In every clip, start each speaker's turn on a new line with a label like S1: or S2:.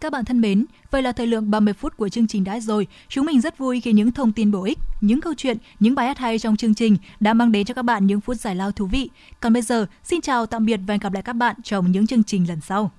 S1: Các bạn thân mến, vậy là thời lượng 30 phút của chương trình đã rồi. Chúng mình rất vui khi những thông tin bổ ích, những câu chuyện, những bài hát hay trong chương trình đã mang đến cho các bạn những phút giải lao thú vị. Còn bây giờ, xin chào tạm biệt và hẹn gặp lại các bạn trong những chương trình lần sau.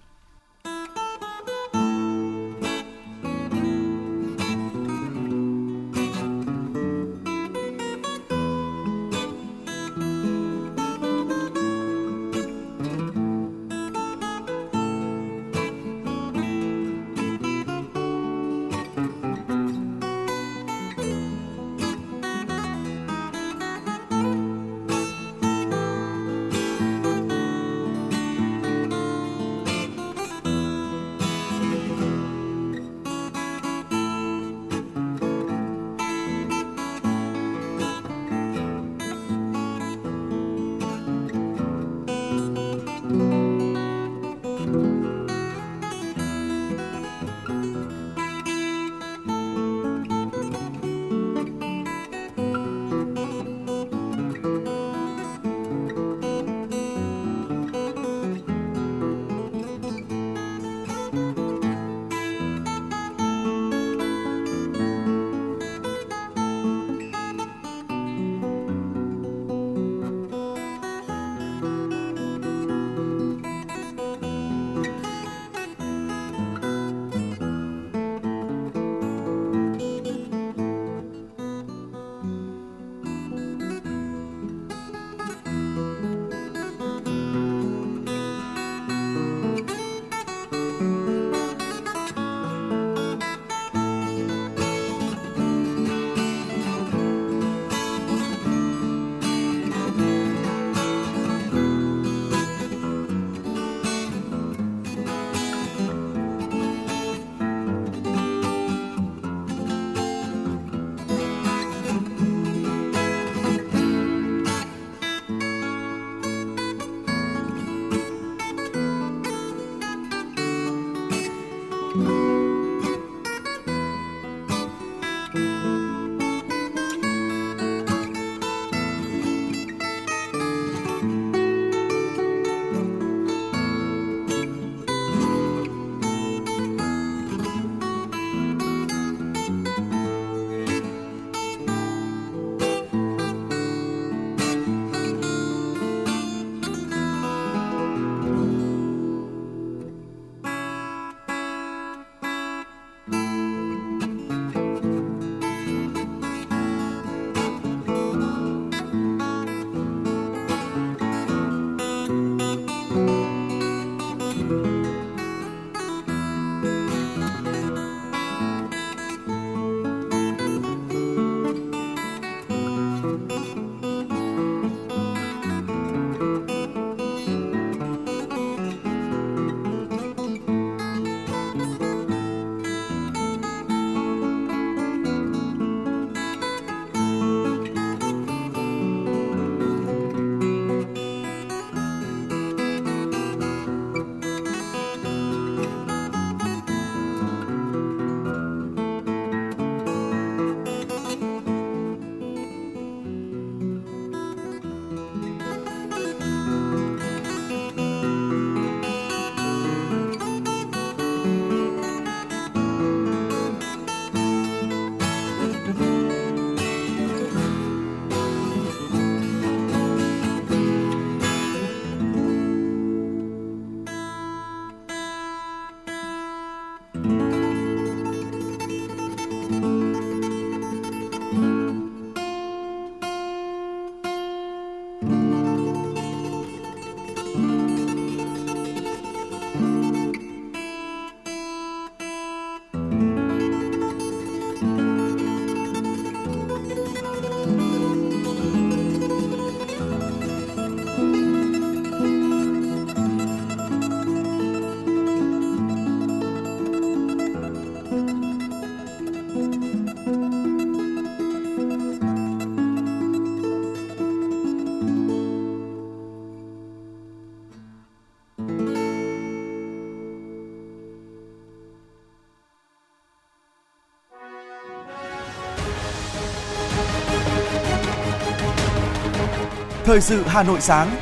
S2: Thời sự Hà Nội sáng.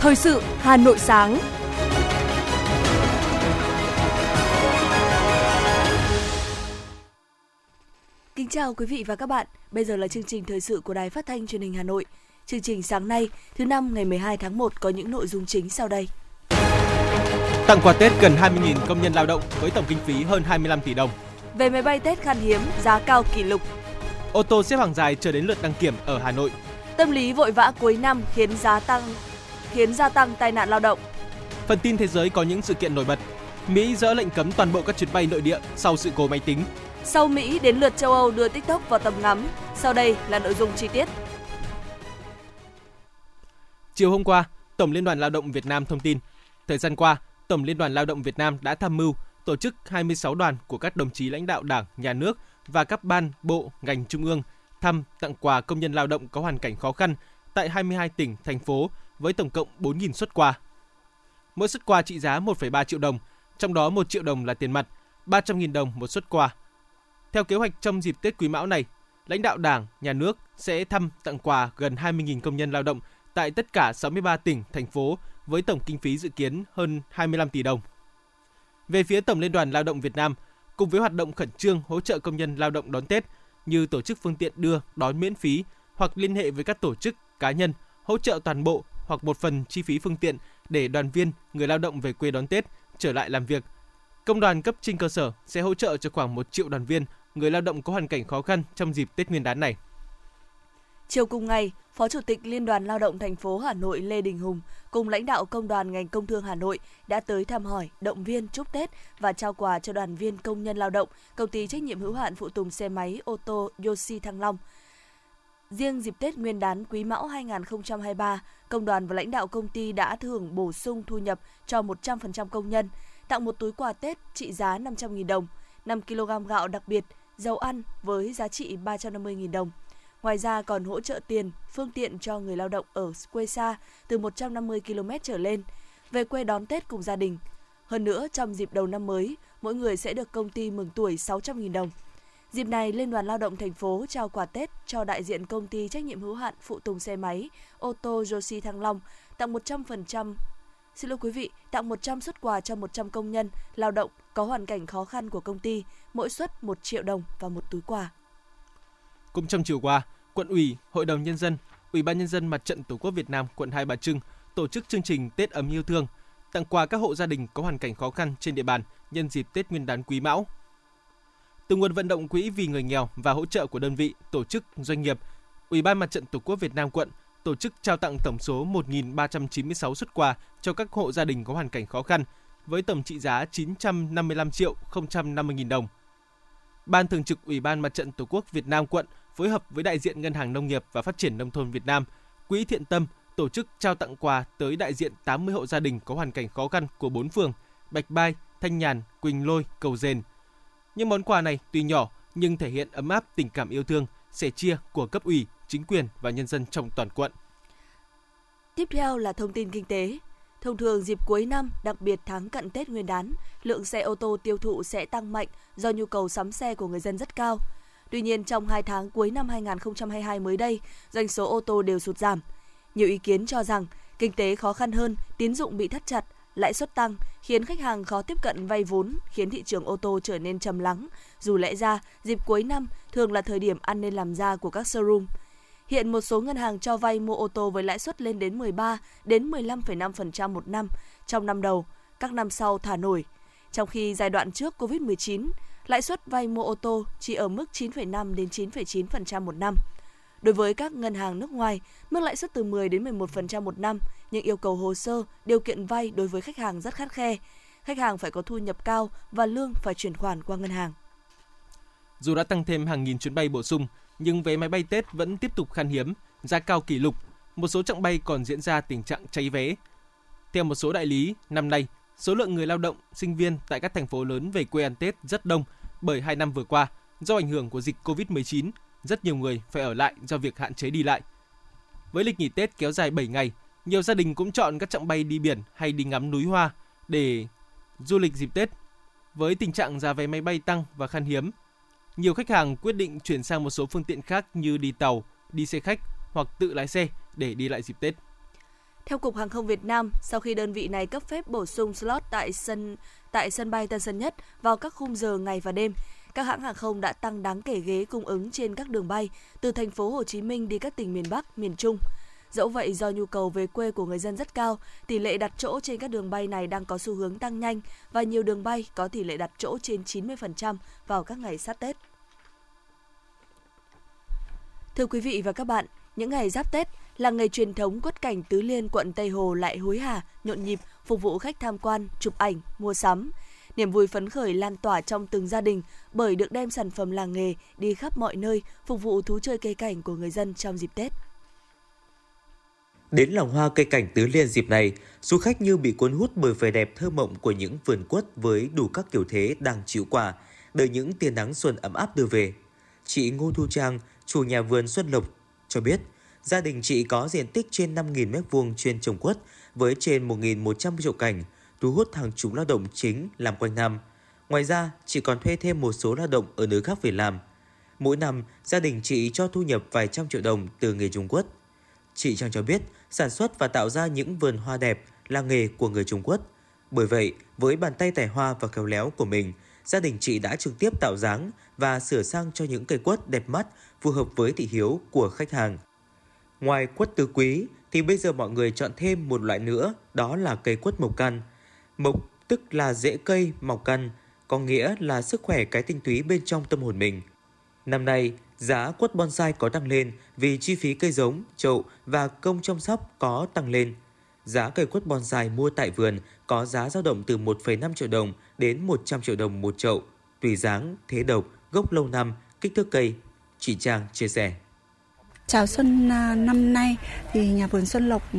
S3: Thời sự Hà Nội sáng.
S2: Kính chào quý vị và các bạn. Bây giờ là chương trình thời sự của Đài Phát thanh Truyền hình Hà Nội. Chương trình sáng nay, thứ năm ngày 12 tháng 1 có những nội dung chính sau đây.
S3: Tặng quà Tết gần 20.000 công nhân lao động với tổng kinh phí hơn 25 tỷ đồng.
S2: Về máy bay Tết khan hiếm, giá cao kỷ lục.
S3: Ô tô xếp hàng dài chờ đến lượt đăng kiểm ở Hà Nội
S2: Tâm lý vội vã cuối năm khiến giá tăng khiến gia tăng tai nạn lao động.
S3: Phần tin thế giới có những sự kiện nổi bật. Mỹ dỡ lệnh cấm toàn bộ các chuyến bay nội địa sau sự cố máy tính.
S2: Sau Mỹ đến lượt châu Âu đưa TikTok vào tầm ngắm. Sau đây là nội dung chi tiết.
S3: Chiều hôm qua, Tổng Liên đoàn Lao động Việt Nam thông tin, thời gian qua, Tổng Liên đoàn Lao động Việt Nam đã tham mưu tổ chức 26 đoàn của các đồng chí lãnh đạo Đảng, Nhà nước và các ban, bộ, ngành trung ương thăm tặng quà công nhân lao động có hoàn cảnh khó khăn tại 22 tỉnh, thành phố với tổng cộng 4.000 xuất quà. Mỗi xuất quà trị giá 1,3 triệu đồng, trong đó 1 triệu đồng là tiền mặt, 300.000 đồng một xuất quà. Theo kế hoạch trong dịp Tết Quý Mão này, lãnh đạo Đảng, Nhà nước sẽ thăm tặng quà gần 20.000 công nhân lao động tại tất cả 63 tỉnh, thành phố với tổng kinh phí dự kiến hơn 25 tỷ đồng. Về phía Tổng Liên đoàn Lao động Việt Nam, cùng với hoạt động khẩn trương hỗ trợ công nhân lao động đón Tết như tổ chức phương tiện đưa, đón miễn phí hoặc liên hệ với các tổ chức, cá nhân hỗ trợ toàn bộ hoặc một phần chi phí phương tiện để đoàn viên, người lao động về quê đón Tết, trở lại làm việc. Công đoàn cấp trên cơ sở sẽ hỗ trợ cho khoảng 1 triệu đoàn viên, người lao động có hoàn cảnh khó khăn trong dịp Tết Nguyên đán này.
S2: Chiều cùng ngày, Phó Chủ tịch Liên đoàn Lao động thành phố Hà Nội Lê Đình Hùng cùng lãnh đạo công đoàn ngành công thương Hà Nội đã tới thăm hỏi, động viên chúc Tết và trao quà cho đoàn viên công nhân lao động công ty trách nhiệm hữu hạn phụ tùng xe máy ô tô Yoshi Thăng Long. Riêng dịp Tết Nguyên đán Quý Mão 2023, công đoàn và lãnh đạo công ty đã thưởng bổ sung thu nhập cho 100% công nhân, tặng một túi quà Tết trị giá 500.000 đồng, 5 kg gạo đặc biệt, dầu ăn với giá trị 350.000 đồng – Ngoài ra còn hỗ trợ tiền, phương tiện cho người lao động ở quê xa từ 150 km trở lên, về quê đón Tết cùng gia đình. Hơn nữa, trong dịp đầu năm mới, mỗi người sẽ được công ty mừng tuổi 600.000 đồng. Dịp này, Liên đoàn Lao động thành phố trao quà Tết cho đại diện công ty trách nhiệm hữu hạn phụ tùng xe máy ô tô Joshi Thăng Long, tặng 100% Xin lỗi quý vị, tặng 100 xuất quà cho 100 công nhân lao động có hoàn cảnh khó khăn của công ty, mỗi suất 1 triệu đồng và một túi quà.
S3: Cũng trong chiều qua, quận ủy, hội đồng nhân dân, ủy ban nhân dân mặt trận tổ quốc Việt Nam quận Hai Bà Trưng tổ chức chương trình Tết ấm yêu thương, tặng quà các hộ gia đình có hoàn cảnh khó khăn trên địa bàn nhân dịp Tết Nguyên đán Quý Mão. Từ nguồn vận động quỹ vì người nghèo và hỗ trợ của đơn vị, tổ chức, doanh nghiệp, Ủy ban Mặt trận Tổ quốc Việt Nam quận tổ chức trao tặng tổng số 1.396 xuất quà cho các hộ gia đình có hoàn cảnh khó khăn với tổng trị giá 955 triệu 050 nghìn đồng. Ban Thường trực Ủy ban Mặt trận Tổ quốc Việt Nam quận phối hợp với đại diện Ngân hàng Nông nghiệp và Phát triển Nông thôn Việt Nam, Quỹ Thiện Tâm tổ chức trao tặng quà tới đại diện 80 hộ gia đình có hoàn cảnh khó khăn của bốn phường Bạch Bai, Thanh Nhàn, Quỳnh Lôi, Cầu Dền. Những món quà này tuy nhỏ nhưng thể hiện ấm áp tình cảm yêu thương, sẻ chia của cấp ủy, chính quyền và nhân dân trong toàn quận.
S2: Tiếp theo là thông tin kinh tế. Thông thường dịp cuối năm, đặc biệt tháng cận Tết Nguyên đán, lượng xe ô tô tiêu thụ sẽ tăng mạnh do nhu cầu sắm xe của người dân rất cao. Tuy nhiên, trong 2 tháng cuối năm 2022 mới đây, doanh số ô tô đều sụt giảm. Nhiều ý kiến cho rằng kinh tế khó khăn hơn, tín dụng bị thắt chặt, lãi suất tăng khiến khách hàng khó tiếp cận vay vốn, khiến thị trường ô tô trở nên trầm lắng. Dù lẽ ra, dịp cuối năm thường là thời điểm ăn nên làm ra của các showroom. Hiện một số ngân hàng cho vay mua ô tô với lãi suất lên đến 13 đến 15,5% một năm trong năm đầu, các năm sau thả nổi. Trong khi giai đoạn trước Covid-19, lãi suất vay mua ô tô chỉ ở mức 9,5 đến 9,9% một năm. Đối với các ngân hàng nước ngoài, mức lãi suất từ 10 đến 11% một năm, nhưng yêu cầu hồ sơ, điều kiện vay đối với khách hàng rất khắt khe. Khách hàng phải có thu nhập cao và lương phải chuyển khoản qua ngân hàng.
S3: Dù đã tăng thêm hàng nghìn chuyến bay bổ sung, nhưng vé máy bay Tết vẫn tiếp tục khan hiếm, giá cao kỷ lục. Một số chặng bay còn diễn ra tình trạng cháy vé. Theo một số đại lý, năm nay, số lượng người lao động, sinh viên tại các thành phố lớn về quê ăn Tết rất đông bởi hai năm vừa qua, do ảnh hưởng của dịch Covid-19, rất nhiều người phải ở lại do việc hạn chế đi lại. Với lịch nghỉ Tết kéo dài 7 ngày, nhiều gia đình cũng chọn các chặng bay đi biển hay đi ngắm núi hoa để du lịch dịp Tết. Với tình trạng giá vé máy bay tăng và khan hiếm, nhiều khách hàng quyết định chuyển sang một số phương tiện khác như đi tàu, đi xe khách hoặc tự lái xe để đi lại dịp Tết.
S2: Theo Cục Hàng không Việt Nam, sau khi đơn vị này cấp phép bổ sung slot tại sân tại sân bay Tân Sơn Nhất vào các khung giờ ngày và đêm, các hãng hàng không đã tăng đáng kể ghế cung ứng trên các đường bay từ thành phố Hồ Chí Minh đi các tỉnh miền Bắc, miền Trung. Dẫu vậy, do nhu cầu về quê của người dân rất cao, tỷ lệ đặt chỗ trên các đường bay này đang có xu hướng tăng nhanh và nhiều đường bay có tỷ lệ đặt chỗ trên 90% vào các ngày sát Tết. Thưa quý vị và các bạn, những ngày giáp Tết làng nghề truyền thống quất cảnh Tứ Liên quận Tây Hồ lại hối hả, nhộn nhịp, phục vụ khách tham quan, chụp ảnh, mua sắm. Niềm vui phấn khởi lan tỏa trong từng gia đình bởi được đem sản phẩm làng nghề đi khắp mọi nơi phục vụ thú chơi cây cảnh của người dân trong dịp Tết.
S4: Đến làng hoa cây cảnh Tứ Liên dịp này, du khách như bị cuốn hút bởi vẻ đẹp thơ mộng của những vườn quất với đủ các kiểu thế đang chịu quả, đợi những tia nắng xuân ấm áp đưa về. Chị Ngô Thu Trang, chủ nhà vườn Xuân Lộc, cho biết gia đình chị có diện tích trên 5.000 m2 chuyên trồng quất với trên 1.100 triệu cảnh, thu hút hàng chục lao động chính làm quanh năm. Ngoài ra, chị còn thuê thêm một số lao động ở nơi khác về làm. Mỗi năm, gia đình chị cho thu nhập vài trăm triệu đồng từ nghề trồng quất. Chị Trang cho biết, sản xuất và tạo ra những vườn hoa đẹp là nghề của người Trung Quốc. Bởi vậy, với bàn tay tài hoa và khéo léo của mình, gia đình chị đã trực tiếp tạo dáng và sửa sang cho những cây quất đẹp mắt phù hợp với thị hiếu của khách hàng. Ngoài quất tứ quý thì bây giờ mọi người chọn thêm một loại nữa, đó là cây quất mộc căn. Mộc tức là rễ cây mọc căn, có nghĩa là sức khỏe cái tinh túy bên trong tâm hồn mình. Năm nay, giá quất bonsai có tăng lên vì chi phí cây giống, chậu và công chăm sóc có tăng lên. Giá cây quất bonsai mua tại vườn có giá dao động từ 1,5 triệu đồng đến 100 triệu đồng một chậu, tùy dáng, thế độc, gốc lâu năm, kích thước cây. Chị Trang chia sẻ.
S5: Chào xuân à, năm nay thì nhà vườn Xuân Lộc ừ,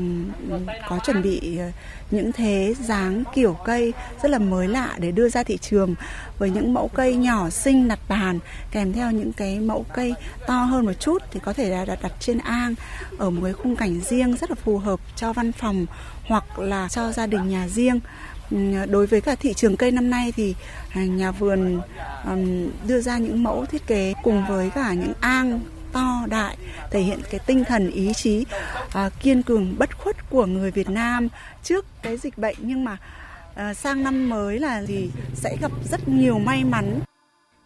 S5: ừ, có chuẩn bị ờ, những thế dáng kiểu cây rất là mới lạ để đưa ra thị trường với những mẫu cây nhỏ xinh đặt bàn kèm theo những cái mẫu cây to hơn một chút thì có thể là đặt, đặt trên ang ở một cái khung cảnh riêng rất là phù hợp cho văn phòng hoặc là cho gia đình nhà riêng. Ừ, đối với cả thị trường cây năm nay thì à, nhà vườn đưa ra những mẫu thiết kế cùng với cả những ang to đại thể hiện cái tinh thần ý chí à, kiên cường bất khuất của người Việt Nam trước cái dịch bệnh nhưng mà à, sang năm mới là gì sẽ gặp rất nhiều may mắn.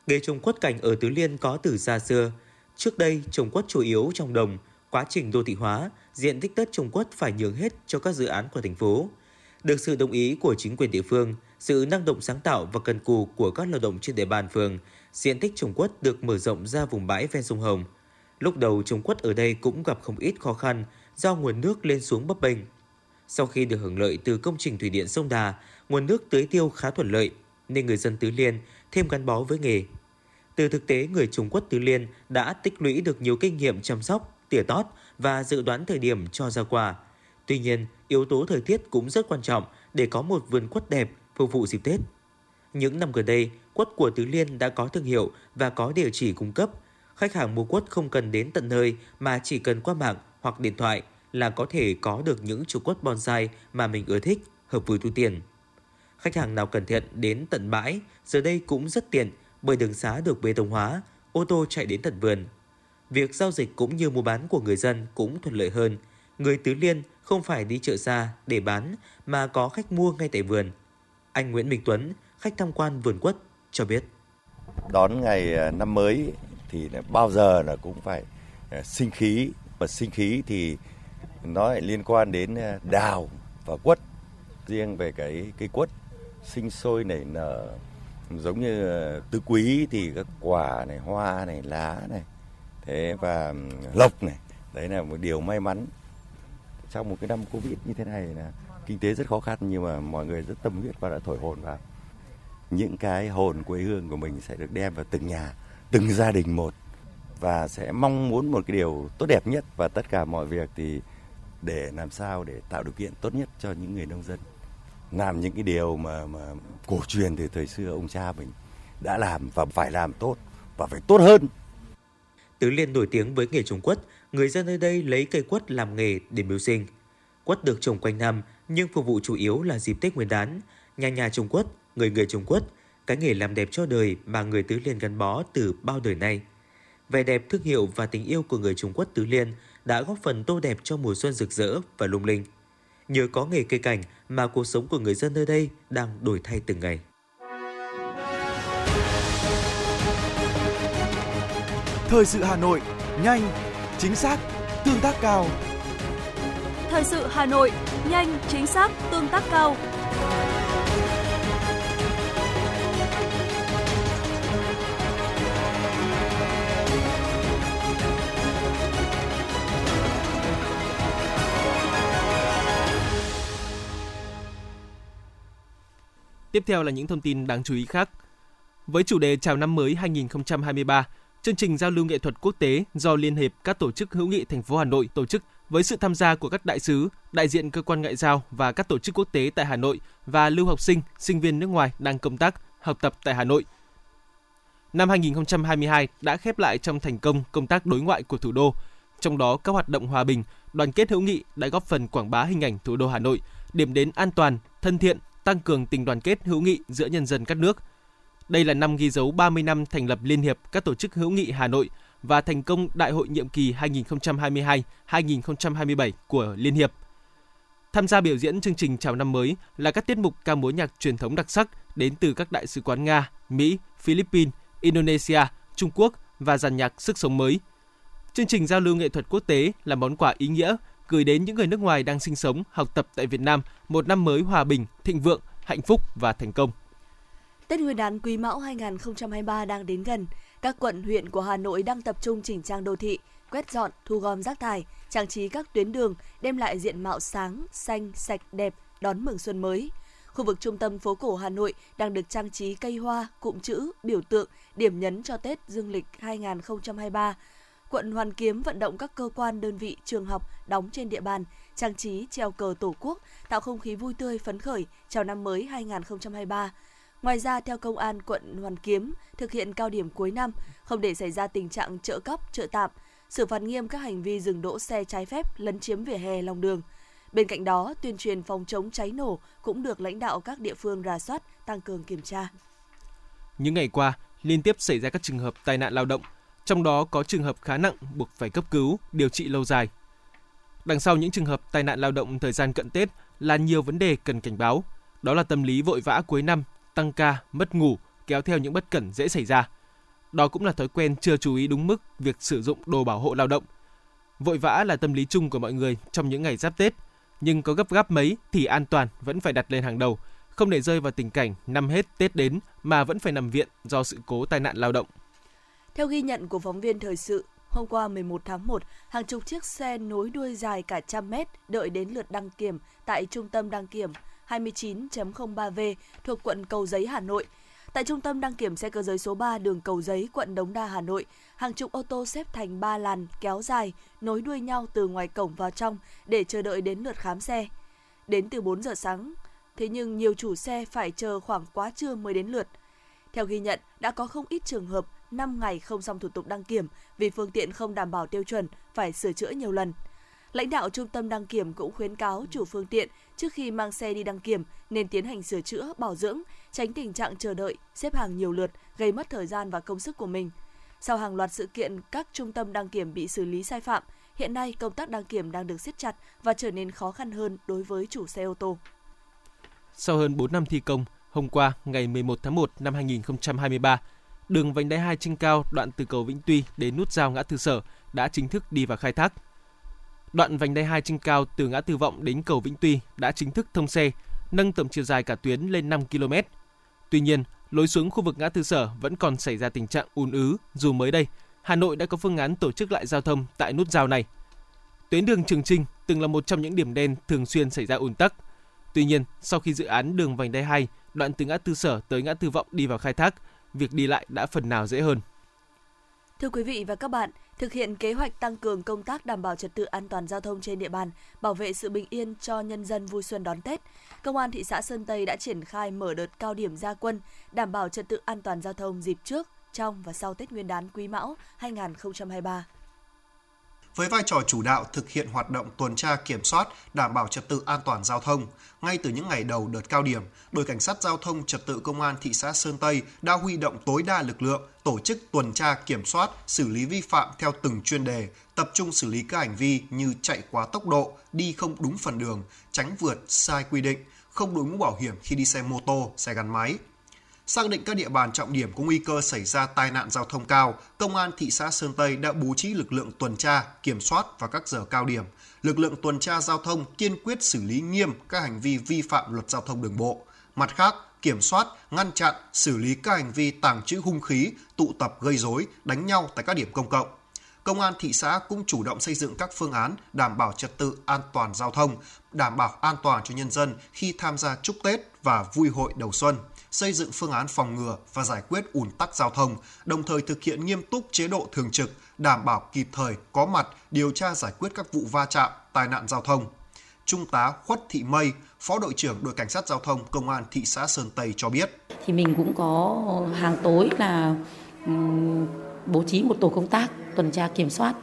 S4: Nghề trồng quất cảnh ở Tứ Liên có từ xa xưa. Trước đây trồng quất chủ yếu trong đồng, quá trình đô thị hóa, diện tích đất trồng quất phải nhường hết cho các dự án của thành phố. Được sự đồng ý của chính quyền địa phương, sự năng động sáng tạo và cần cù của các lao động trên địa bàn phường, diện tích trồng quất được mở rộng ra vùng bãi ven sông Hồng – Lúc đầu trồng quất ở đây cũng gặp không ít khó khăn do nguồn nước lên xuống bấp bênh. Sau khi được hưởng lợi từ công trình thủy điện sông Đà, nguồn nước tưới tiêu khá thuận lợi nên người dân Tứ Liên thêm gắn bó với nghề. Từ thực tế, người trồng quất Tứ Liên đã tích lũy được nhiều kinh nghiệm chăm sóc, tỉa tót và dự đoán thời điểm cho ra quả. Tuy nhiên, yếu tố thời tiết cũng rất quan trọng để có một vườn quất đẹp phục vụ dịp Tết. Những năm gần đây, quất của Tứ Liên đã có thương hiệu và có địa chỉ cung cấp Khách hàng mua quất không cần đến tận nơi mà chỉ cần qua mạng hoặc điện thoại là có thể có được những trụ quất bonsai mà mình ưa thích, hợp với túi tiền. Khách hàng nào cần thiện đến tận bãi, giờ đây cũng rất tiện bởi đường xá được bê tông hóa, ô tô chạy đến tận vườn. Việc giao dịch cũng như mua bán của người dân cũng thuận lợi hơn. Người Tứ Liên không phải đi chợ xa để bán mà có khách mua ngay tại vườn. Anh Nguyễn Minh Tuấn, khách tham quan vườn quất, cho biết.
S6: Đón ngày à, năm mới thì bao giờ là cũng phải à, sinh khí. Và sinh khí thì nó lại liên quan đến à, đào và quất. Riêng về cái cây quất sinh sôi nảy nở, giống như à, tứ quý thì các quả này, hoa này, lá này, thế và lộc này. Đấy là một điều may mắn. Trong một cái năm covid như thế này là kinh tế rất khó khăn, nhưng mà mọi người rất tâm huyết và đã thổi hồn vào. Những cái hồn quê hương của mình sẽ được đem vào từng nhà từng gia đình một và sẽ mong muốn một cái điều tốt đẹp nhất và tất cả mọi việc thì để làm sao để tạo điều kiện tốt nhất cho những người nông dân làm những cái điều mà mà cổ truyền từ thời xưa ông cha mình đã làm và phải làm tốt và phải tốt hơn.
S4: Tứ Liên nổi tiếng với nghề trồng quất, người dân nơi đây lấy cây quất làm nghề để mưu sinh. Quất được trồng quanh năm nhưng phục vụ chủ yếu là dịp Tết Nguyên đán. Nhà nhà trồng quất, người người trồng quất cái nghề làm đẹp cho đời mà người Tứ Liên gắn bó từ bao đời nay. Vẻ đẹp thương hiệu và tình yêu của người Trung Quốc Tứ Liên đã góp phần tô đẹp cho mùa xuân rực rỡ và lung linh. Nhờ có nghề cây cảnh mà cuộc sống của người dân nơi đây đang đổi thay từng ngày.
S7: Thời sự Hà Nội, nhanh, chính xác, tương tác cao.
S2: Thời sự Hà Nội, nhanh, chính xác, tương tác cao.
S3: Tiếp theo là những thông tin đáng chú ý khác. Với chủ đề Chào năm mới 2023, chương trình giao lưu nghệ thuật quốc tế do Liên hiệp các tổ chức hữu nghị thành phố Hà Nội tổ chức với sự tham gia của các đại sứ, đại diện cơ quan ngoại giao và các tổ chức quốc tế tại Hà Nội và lưu học sinh, sinh viên nước ngoài đang công tác, học tập tại Hà Nội. Năm 2022 đã khép lại trong thành công công tác đối ngoại của thủ đô, trong đó các hoạt động hòa bình, đoàn kết hữu nghị đã góp phần quảng bá hình ảnh thủ đô Hà Nội, điểm đến an toàn, thân thiện, tăng cường tình đoàn kết hữu nghị giữa nhân dân các nước. Đây là năm ghi dấu 30 năm thành lập Liên hiệp các tổ chức hữu nghị Hà Nội và thành công Đại hội nhiệm kỳ 2022-2027 của Liên hiệp. Tham gia biểu diễn chương trình chào năm mới là các tiết mục ca múa nhạc truyền thống đặc sắc đến từ các đại sứ quán Nga, Mỹ, Philippines, Indonesia, Trung Quốc và dàn nhạc sức sống mới. Chương trình giao lưu nghệ thuật quốc tế là món quà ý nghĩa gửi đến những người nước ngoài đang sinh sống, học tập tại Việt Nam một năm mới hòa bình, thịnh vượng, hạnh phúc và thành công.
S2: Tết Nguyên đán Quý Mão 2023 đang đến gần. Các quận, huyện của Hà Nội đang tập trung chỉnh trang đô thị, quét dọn, thu gom rác thải, trang trí các tuyến đường, đem lại diện mạo sáng, xanh, sạch, đẹp, đón mừng xuân mới. Khu vực trung tâm phố cổ Hà Nội đang được trang trí cây hoa, cụm chữ, biểu tượng, điểm nhấn cho Tết Dương lịch 2023 quận Hoàn Kiếm vận động các cơ quan, đơn vị, trường học đóng trên địa bàn, trang trí treo cờ Tổ quốc, tạo không khí vui tươi phấn khởi chào năm mới 2023. Ngoài ra, theo Công an quận Hoàn Kiếm, thực hiện cao điểm cuối năm, không để xảy ra tình trạng chợ cóc, chợ tạm, xử phạt nghiêm các hành vi dừng đỗ xe trái phép, lấn chiếm vỉa hè lòng đường. Bên cạnh đó, tuyên truyền phòng chống cháy nổ cũng được lãnh đạo các địa phương rà soát, tăng cường kiểm tra.
S3: Những ngày qua, liên tiếp xảy ra các trường hợp tai nạn lao động, trong đó có trường hợp khá nặng buộc phải cấp cứu, điều trị lâu dài. Đằng sau những trường hợp tai nạn lao động thời gian cận Tết là nhiều vấn đề cần cảnh báo. Đó là tâm lý vội vã cuối năm, tăng ca, mất ngủ, kéo theo những bất cẩn dễ xảy ra. Đó cũng là thói quen chưa chú ý đúng mức việc sử dụng đồ bảo hộ lao động. Vội vã là tâm lý chung của mọi người trong những ngày giáp Tết, nhưng có gấp gáp mấy thì an toàn vẫn phải đặt lên hàng đầu, không để rơi vào tình cảnh năm hết Tết đến mà vẫn phải nằm viện do sự cố tai nạn lao động.
S2: Theo ghi nhận của phóng viên thời sự, hôm qua 11 tháng 1, hàng chục chiếc xe nối đuôi dài cả trăm mét đợi đến lượt đăng kiểm tại trung tâm đăng kiểm 29.03V thuộc quận Cầu Giấy, Hà Nội. Tại trung tâm đăng kiểm xe cơ giới số 3 đường Cầu Giấy, quận Đống Đa, Hà Nội, hàng chục ô tô xếp thành 3 làn kéo dài, nối đuôi nhau từ ngoài cổng vào trong để chờ đợi đến lượt khám xe. Đến từ 4 giờ sáng, thế nhưng nhiều chủ xe phải chờ khoảng quá trưa mới đến lượt. Theo ghi nhận, đã có không ít trường hợp 5 ngày không xong thủ tục đăng kiểm vì phương tiện không đảm bảo tiêu chuẩn, phải sửa chữa nhiều lần. Lãnh đạo trung tâm đăng kiểm cũng khuyến cáo chủ phương tiện trước khi mang xe đi đăng kiểm nên tiến hành sửa chữa, bảo dưỡng, tránh tình trạng chờ đợi, xếp hàng nhiều lượt, gây mất thời gian và công sức của mình. Sau hàng loạt sự kiện các trung tâm đăng kiểm bị xử lý sai phạm, hiện nay công tác đăng kiểm đang được siết chặt và trở nên khó khăn hơn đối với chủ xe ô tô.
S3: Sau hơn 4 năm thi công, hôm qua ngày 11 tháng 1 năm 2023, đường vành đai 2 trên cao đoạn từ cầu Vĩnh Tuy đến nút giao ngã tư Sở đã chính thức đi vào khai thác. Đoạn vành đai 2 trên cao từ ngã tư Vọng đến cầu Vĩnh Tuy đã chính thức thông xe, nâng tổng chiều dài cả tuyến lên 5 km. Tuy nhiên, lối xuống khu vực ngã tư Sở vẫn còn xảy ra tình trạng ùn ứ dù mới đây Hà Nội đã có phương án tổ chức lại giao thông tại nút giao này. Tuyến đường Trường Trinh từng là một trong những điểm đen thường xuyên xảy ra ùn tắc. Tuy nhiên, sau khi dự án đường vành đai 2 đoạn từ ngã tư Sở tới ngã tư Vọng đi vào khai thác, việc đi lại đã phần nào dễ hơn.
S2: Thưa quý vị và các bạn, thực hiện kế hoạch tăng cường công tác đảm bảo trật tự an toàn giao thông trên địa bàn, bảo vệ sự bình yên cho nhân dân vui xuân đón Tết, Công an thị xã Sơn Tây đã triển khai mở đợt cao điểm gia quân đảm bảo trật tự an toàn giao thông dịp trước, trong và sau Tết Nguyên đán Quý Mão 2023
S8: với vai trò chủ đạo thực hiện hoạt động tuần tra kiểm soát, đảm bảo trật tự an toàn giao thông. Ngay từ những ngày đầu đợt cao điểm, đội cảnh sát giao thông trật tự công an thị xã Sơn Tây đã huy động tối đa lực lượng, tổ chức tuần tra kiểm soát, xử lý vi phạm theo từng chuyên đề, tập trung xử lý các hành vi như chạy quá tốc độ, đi không đúng phần đường, tránh vượt sai quy định, không đội mũ bảo hiểm khi đi xe mô tô, xe gắn máy, Xác định các địa bàn trọng điểm có nguy cơ xảy ra tai nạn giao thông cao, Công an thị xã Sơn Tây đã bố trí lực lượng tuần tra, kiểm soát vào các giờ cao điểm. Lực lượng tuần tra giao thông kiên quyết xử lý nghiêm các hành vi vi phạm luật giao thông đường bộ. Mặt khác, kiểm soát, ngăn chặn, xử lý các hành vi tàng trữ hung khí, tụ tập gây rối, đánh nhau tại các điểm công cộng. Công an thị xã cũng chủ động xây dựng các phương án đảm bảo trật tự an toàn giao thông, đảm bảo an toàn cho nhân dân khi tham gia chúc Tết và vui hội đầu xuân, xây dựng phương án phòng ngừa và giải quyết ùn tắc giao thông, đồng thời thực hiện nghiêm túc chế độ thường trực, đảm bảo kịp thời có mặt điều tra giải quyết các vụ va chạm, tai nạn giao thông. Trung tá Khuất Thị Mây, Phó đội trưởng đội cảnh sát giao thông Công an thị xã Sơn Tây cho biết.
S9: Thì mình cũng có hàng tối là bố trí một tổ công tác tuần tra kiểm soát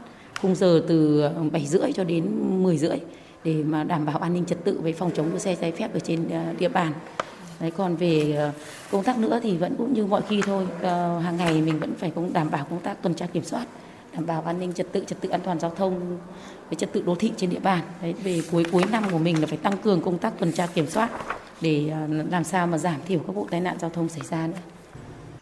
S9: khung giờ từ ờ, 7 rưỡi cho đến 10 rưỡi để mà đảm bảo an ninh trật tự về phòng chống đua xe trái phép ở trên ờ, địa bàn. Đấy, còn về ờ, công tác nữa thì vẫn cũng như mọi khi thôi. À, hàng ngày mình vẫn phải cũng đảm bảo công tác tuần tra kiểm soát, đảm bảo an ninh trật tự, trật tự an toàn giao thông, với trật tự đô thị trên địa bàn. Đấy, về cuối cuối năm của mình là phải tăng cường công tác tuần tra kiểm soát để ờ, làm sao mà giảm thiểu các vụ tai nạn giao thông xảy ra nữa.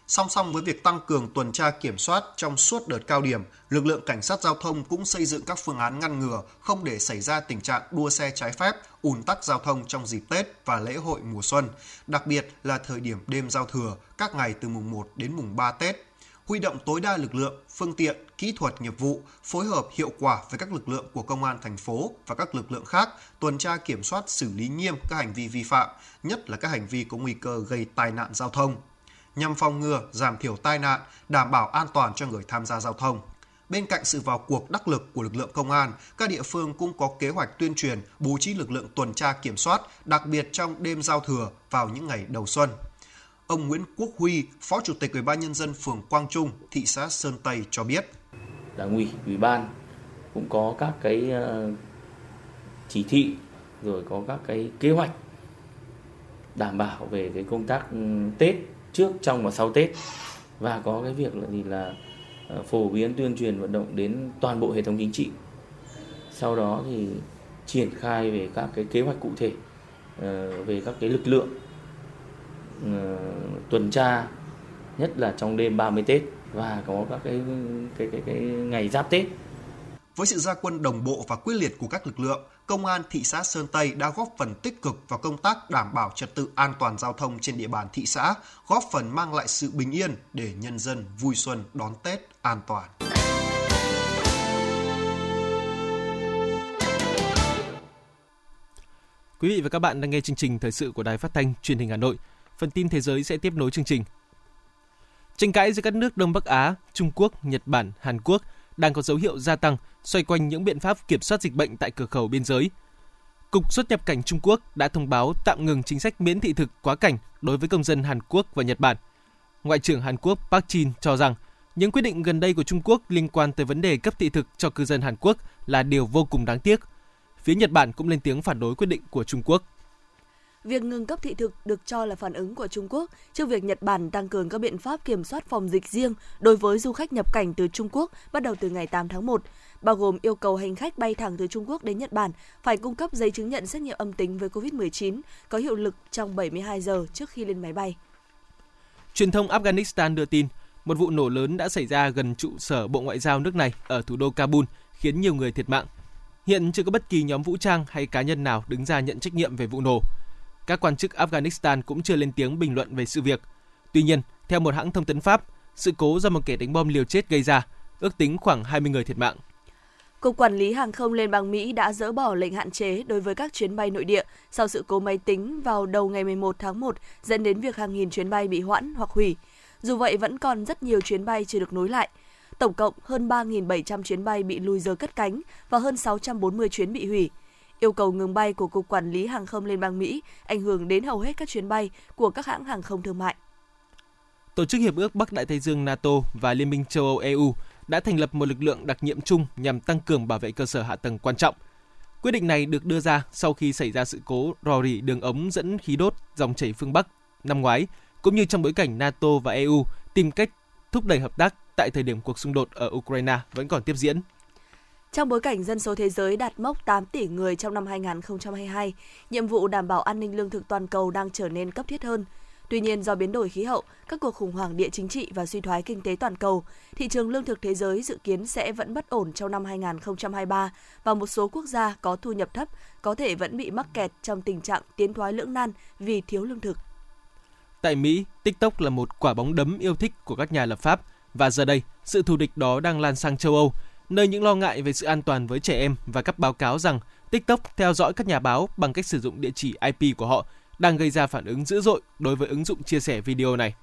S8: Song song với việc tăng cường tuần tra kiểm soát trong suốt đợt cao điểm, lực lượng cảnh sát giao thông cũng xây dựng các phương án ngăn ngừa không để xảy ra tình trạng đua xe trái phép, ùn tắc giao thông trong dịp Tết và lễ hội mùa xuân, đặc biệt là thời điểm đêm giao thừa, các ngày từ mùng 1 đến mùng 3 Tết. Huy động tối đa lực lượng, phương tiện, kỹ thuật nghiệp vụ, phối hợp hiệu quả với các lực lượng của công an thành phố và các lực lượng khác tuần tra kiểm soát xử lý nghiêm các hành vi vi phạm, nhất là các hành vi có nguy cơ gây tai nạn giao thông nhằm phòng ngừa, giảm thiểu tai nạn, đảm bảo an toàn cho người tham gia giao thông. Bên cạnh sự vào cuộc đắc lực của lực lượng công an, các địa phương cũng có kế hoạch tuyên truyền, bố trí lực lượng tuần tra kiểm soát, đặc biệt trong đêm giao thừa vào những ngày đầu xuân. Ông Nguyễn Quốc Huy, Phó Chủ tịch Ủy ban nhân dân phường Quang Trung, thị xã Sơn Tây cho biết:
S10: Đảng ủy, ủy ban cũng có các cái ờ, chỉ thị rồi có các cái kế hoạch đảm bảo về cái công tác ừ, Tết trước trong và sau Tết. Và có cái việc là gì là ờ, phổ biến tuyên truyền vận động đến toàn bộ hệ thống chính trị. Sau đó thì triển khai về các cái kế hoạch cụ thể ờ, về các cái lực lượng ờ, tuần tra nhất là trong đêm 30 Tết và có các cái cái cái, cái ngày giáp Tết.
S8: Với sự gia quân đồng bộ và quyết liệt của các lực lượng, Công an thị xã Sơn Tây đã góp phần tích cực vào công tác đảm bảo trật tự an toàn giao thông trên địa bàn thị xã, góp phần mang lại sự bình yên để nhân dân vui xuân đón Tết an toàn.
S3: Quý vị và các bạn đang nghe chương trình thời sự của Đài Phát thanh Truyền hình Hà Nội. Phần tin thế giới sẽ tiếp nối chương trình. Tranh cãi giữa các nước Đông Bắc Á, Trung Quốc, Nhật Bản, Hàn Quốc đang có dấu hiệu gia tăng xoay quanh những biện pháp kiểm soát dịch bệnh tại cửa khẩu biên giới. Cục xuất nhập cảnh Trung Quốc đã thông báo tạm ngừng chính sách miễn thị thực quá cảnh đối với công dân Hàn Quốc và Nhật Bản. Ngoại trưởng Hàn Quốc Park Jin cho rằng, những quyết định gần đây của Trung Quốc liên quan tới vấn đề cấp thị thực cho cư dân Hàn Quốc là điều vô cùng đáng tiếc. Phía Nhật Bản cũng lên tiếng phản đối quyết định của Trung Quốc.
S2: Việc ngừng cấp thị thực được cho là phản ứng của Trung Quốc trước việc Nhật Bản tăng cường các biện pháp kiểm soát phòng dịch riêng đối với du khách nhập cảnh từ Trung Quốc bắt đầu từ ngày 8 tháng 1, bao gồm yêu cầu hành khách bay thẳng từ Trung Quốc đến Nhật Bản phải cung cấp giấy chứng nhận xét nghiệm âm tính với COVID-19 có hiệu lực trong 72 giờ trước khi lên máy bay.
S3: Truyền thông Afghanistan đưa tin, một vụ nổ lớn đã xảy ra gần trụ sở Bộ Ngoại giao nước này ở thủ đô Kabul, khiến nhiều người thiệt mạng. Hiện chưa có bất kỳ nhóm vũ trang hay cá nhân nào đứng ra nhận trách nhiệm về vụ nổ. Các quan chức Afghanistan cũng chưa lên tiếng bình luận về sự việc. Tuy nhiên, theo một hãng thông tấn Pháp, sự cố do một kẻ đánh bom liều chết gây ra, ước tính khoảng 20 người thiệt mạng.
S2: Cục Quản lý Hàng không Liên bang Mỹ đã dỡ bỏ lệnh hạn chế đối với các chuyến bay nội địa sau sự cố máy tính vào đầu ngày 11 tháng 1 dẫn đến việc hàng nghìn chuyến bay bị hoãn hoặc hủy. Dù vậy, vẫn còn rất nhiều chuyến bay chưa được nối lại. Tổng cộng hơn 3.700 chuyến bay bị lùi giờ cất cánh và hơn 640 chuyến bị hủy yêu cầu ngừng bay của Cục Quản lý Hàng không Liên bang Mỹ ảnh hưởng đến hầu hết các chuyến bay của các hãng hàng không thương mại.
S3: Tổ chức Hiệp ước Bắc Đại Tây Dương NATO và Liên minh châu Âu EU đã thành lập một lực lượng đặc nhiệm chung nhằm tăng cường bảo vệ cơ sở hạ tầng quan trọng. Quyết định này được đưa ra sau khi xảy ra sự cố rò rỉ đường ống dẫn khí đốt dòng chảy phương Bắc năm ngoái, cũng như trong bối cảnh NATO và EU tìm cách thúc đẩy hợp tác tại thời điểm cuộc xung đột ở Ukraine vẫn còn tiếp diễn.
S2: Trong bối cảnh dân số thế giới đạt mốc 8 tỷ người trong năm 2022, nhiệm vụ đảm bảo an ninh lương thực toàn cầu đang trở nên cấp thiết hơn. Tuy nhiên do biến đổi khí hậu, các cuộc khủng hoảng địa chính trị và suy thoái kinh tế toàn cầu, thị trường lương thực thế giới dự kiến sẽ vẫn bất ổn trong năm 2023 và một số quốc gia có thu nhập thấp có thể vẫn bị mắc kẹt trong tình trạng tiến thoái lưỡng nan vì thiếu lương thực.
S3: Tại Mỹ, TikTok là một quả bóng đấm yêu thích của các nhà lập pháp và giờ đây, sự thù địch đó đang lan sang châu Âu, nơi những lo ngại về sự an toàn với trẻ em và các báo cáo rằng TikTok theo dõi các nhà báo bằng cách sử dụng địa chỉ IP của họ đang gây ra phản ứng dữ dội đối với ứng dụng chia sẻ video này.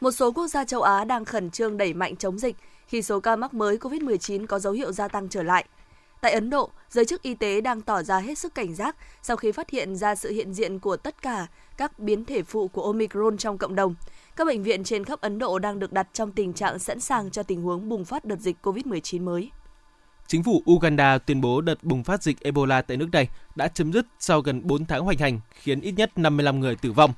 S2: Một số quốc gia châu Á đang khẩn trương đẩy mạnh chống dịch khi số ca mắc mới COVID-19 có dấu hiệu gia tăng trở lại. Tại Ấn Độ, giới chức y tế đang tỏ ra hết sức cảnh giác sau khi phát hiện ra sự hiện diện của tất cả các biến thể phụ của Omicron trong cộng đồng. Các bệnh viện trên khắp Ấn Độ đang được đặt trong tình trạng sẵn sàng cho tình huống bùng phát đợt dịch COVID-19 mới.
S3: Chính phủ Uganda tuyên bố đợt bùng phát dịch Ebola tại nước này đã chấm dứt sau gần 4 tháng hoành hành, khiến ít nhất 55 người tử vong.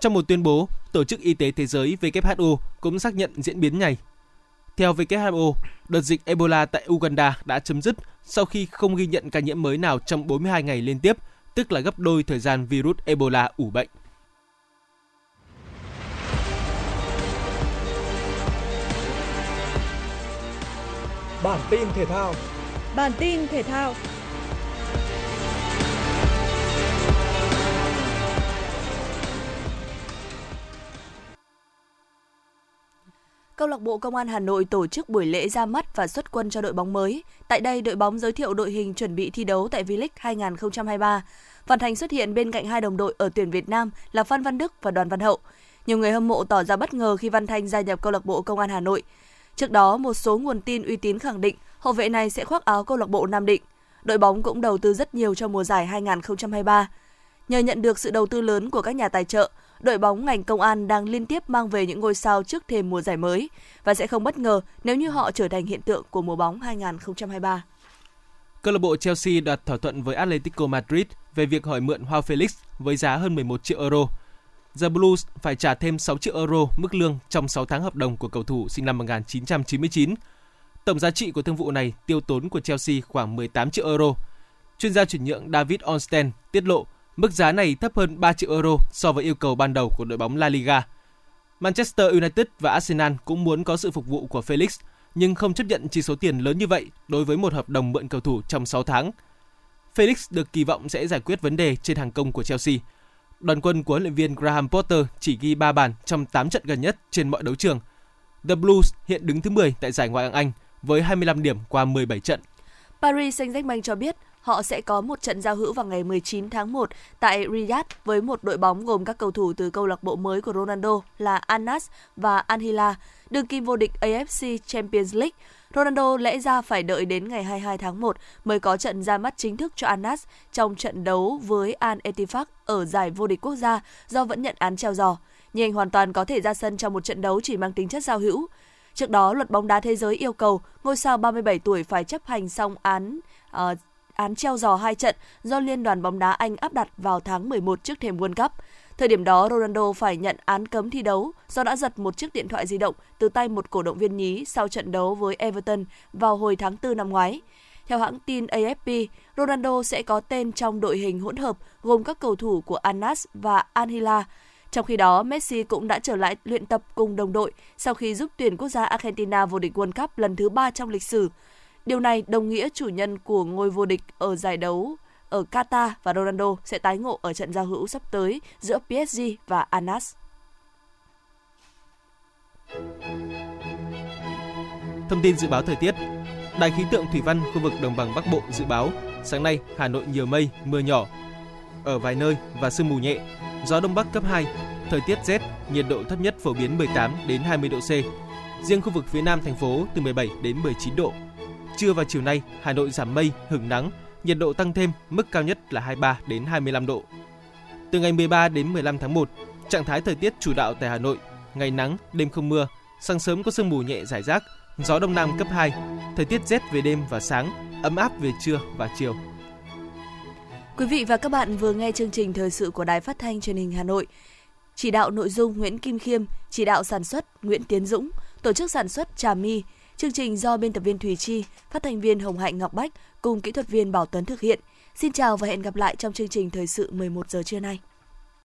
S3: Trong một tuyên bố, Tổ chức Y tế Thế giới WHO cũng xác nhận diễn biến này. Theo WHO, đợt dịch Ebola tại Uganda đã chấm dứt sau khi không ghi nhận ca nhiễm mới nào trong 42 ngày liên tiếp, tức là gấp đôi thời gian virus Ebola ủ bệnh.
S7: Bản tin thể thao.
S11: Bản tin thể thao.
S2: Câu lạc bộ Công an Hà Nội tổ chức buổi lễ ra mắt và xuất quân cho đội bóng mới. Tại đây, đội bóng giới thiệu đội hình chuẩn bị thi đấu tại V-League 2023. Phan Thành xuất hiện bên cạnh hai đồng đội ở tuyển Việt Nam là Phan Văn Đức và Đoàn Văn Hậu. Nhiều người hâm mộ tỏ ra bất ngờ khi Văn Thanh gia nhập câu lạc bộ Công an Hà Nội. Trước đó, một số nguồn tin uy tín khẳng định hậu vệ này sẽ khoác áo câu lạc bộ Nam Định. Đội bóng cũng đầu tư rất nhiều cho mùa giải 2023. Nhờ nhận được sự đầu tư lớn của các nhà tài trợ, đội bóng ngành công an đang liên tiếp mang về những ngôi sao trước thềm mùa giải mới và sẽ không bất ngờ nếu như họ trở thành hiện tượng của mùa bóng 2023.
S3: Câu lạc bộ Chelsea đạt thỏa thuận với Atletico Madrid về việc hỏi mượn Joao Felix với giá hơn 11 triệu euro. The Blues phải trả thêm 6 triệu euro mức lương trong 6 tháng hợp đồng của cầu thủ sinh năm 1999. Tổng giá trị của thương vụ này tiêu tốn của Chelsea khoảng 18 triệu euro. Chuyên gia chuyển nhượng David Onsten tiết lộ mức giá này thấp hơn 3 triệu euro so với yêu cầu ban đầu của đội bóng La Liga. Manchester United và Arsenal cũng muốn có sự phục vụ của Felix, nhưng không chấp nhận chi số tiền lớn như vậy đối với một hợp đồng mượn cầu thủ trong 6 tháng. Felix được kỳ vọng sẽ giải quyết vấn đề trên hàng công của Chelsea. Đoàn quân của huấn luyện viên Graham Potter chỉ ghi 3 bàn trong 8 trận gần nhất trên mọi đấu trường. The Blues hiện đứng thứ 10 tại giải Ngoại hạng Anh với 25 điểm qua 17 trận.
S2: Paris Saint-Germain cho biết họ sẽ có một trận giao hữu vào ngày 19 tháng 1 tại Riyadh với một đội bóng gồm các cầu thủ từ câu lạc bộ mới của Ronaldo là Anas và Anhila, đương kim vô địch AFC Champions League. Ronaldo lẽ ra phải đợi đến ngày 22 tháng 1 mới có trận ra mắt chính thức cho Anas trong trận đấu với Al Ettifaq ở giải vô địch quốc gia do vẫn nhận án treo giò. Nhưng anh hoàn toàn có thể ra sân trong một trận đấu chỉ mang tính chất giao hữu. Trước đó, luật bóng đá thế giới yêu cầu ngôi sao 37 tuổi phải chấp hành xong án uh, án treo giò hai trận do Liên đoàn bóng đá Anh áp đặt vào tháng 11 trước thềm World Cup. Thời điểm đó, Ronaldo phải nhận án cấm thi đấu do đã giật một chiếc điện thoại di động từ tay một cổ động viên nhí sau trận đấu với Everton vào hồi tháng 4 năm ngoái. Theo hãng tin AFP, Ronaldo sẽ có tên trong đội hình hỗn hợp gồm các cầu thủ của Anas và Anhila. Trong khi đó, Messi cũng đã trở lại luyện tập cùng đồng đội sau khi giúp tuyển quốc gia Argentina vô địch World Cup lần thứ ba trong lịch sử. Điều này đồng nghĩa chủ nhân của ngôi vô địch ở giải đấu ở Qatar và Ronaldo sẽ tái ngộ ở trận giao hữu sắp tới giữa PSG và Anas.
S3: Thông tin dự báo thời tiết Đài khí tượng thủy văn khu vực đồng bằng Bắc Bộ dự báo sáng nay Hà Nội nhiều mây, mưa nhỏ ở vài nơi và sương mù nhẹ, gió đông bắc cấp 2, thời tiết rét, nhiệt độ thấp nhất phổ biến 18 đến 20 độ C. Riêng khu vực phía Nam thành phố từ 17 đến 19 độ. Trưa và chiều nay, Hà Nội giảm mây, hứng nắng, nhiệt độ tăng thêm, mức cao nhất là 23 đến 25 độ. Từ ngày 13 đến 15 tháng 1, trạng thái thời tiết chủ đạo tại Hà Nội, ngày nắng, đêm không mưa, sáng sớm có sương mù nhẹ rải rác, gió đông nam cấp 2, thời tiết rét về đêm và sáng, ấm áp về trưa và chiều.
S2: Quý vị và các bạn vừa nghe chương trình thời sự của Đài Phát thanh Truyền hình Hà Nội. Chỉ đạo nội dung Nguyễn Kim Khiêm, chỉ đạo sản xuất Nguyễn Tiến Dũng, tổ chức sản xuất Trà My. Chương trình do biên tập viên Thùy Chi, phát thanh viên Hồng Hạnh Ngọc Bách cùng kỹ thuật viên Bảo Tuấn thực hiện. Xin chào và hẹn gặp lại trong chương trình thời sự 11 giờ trưa nay.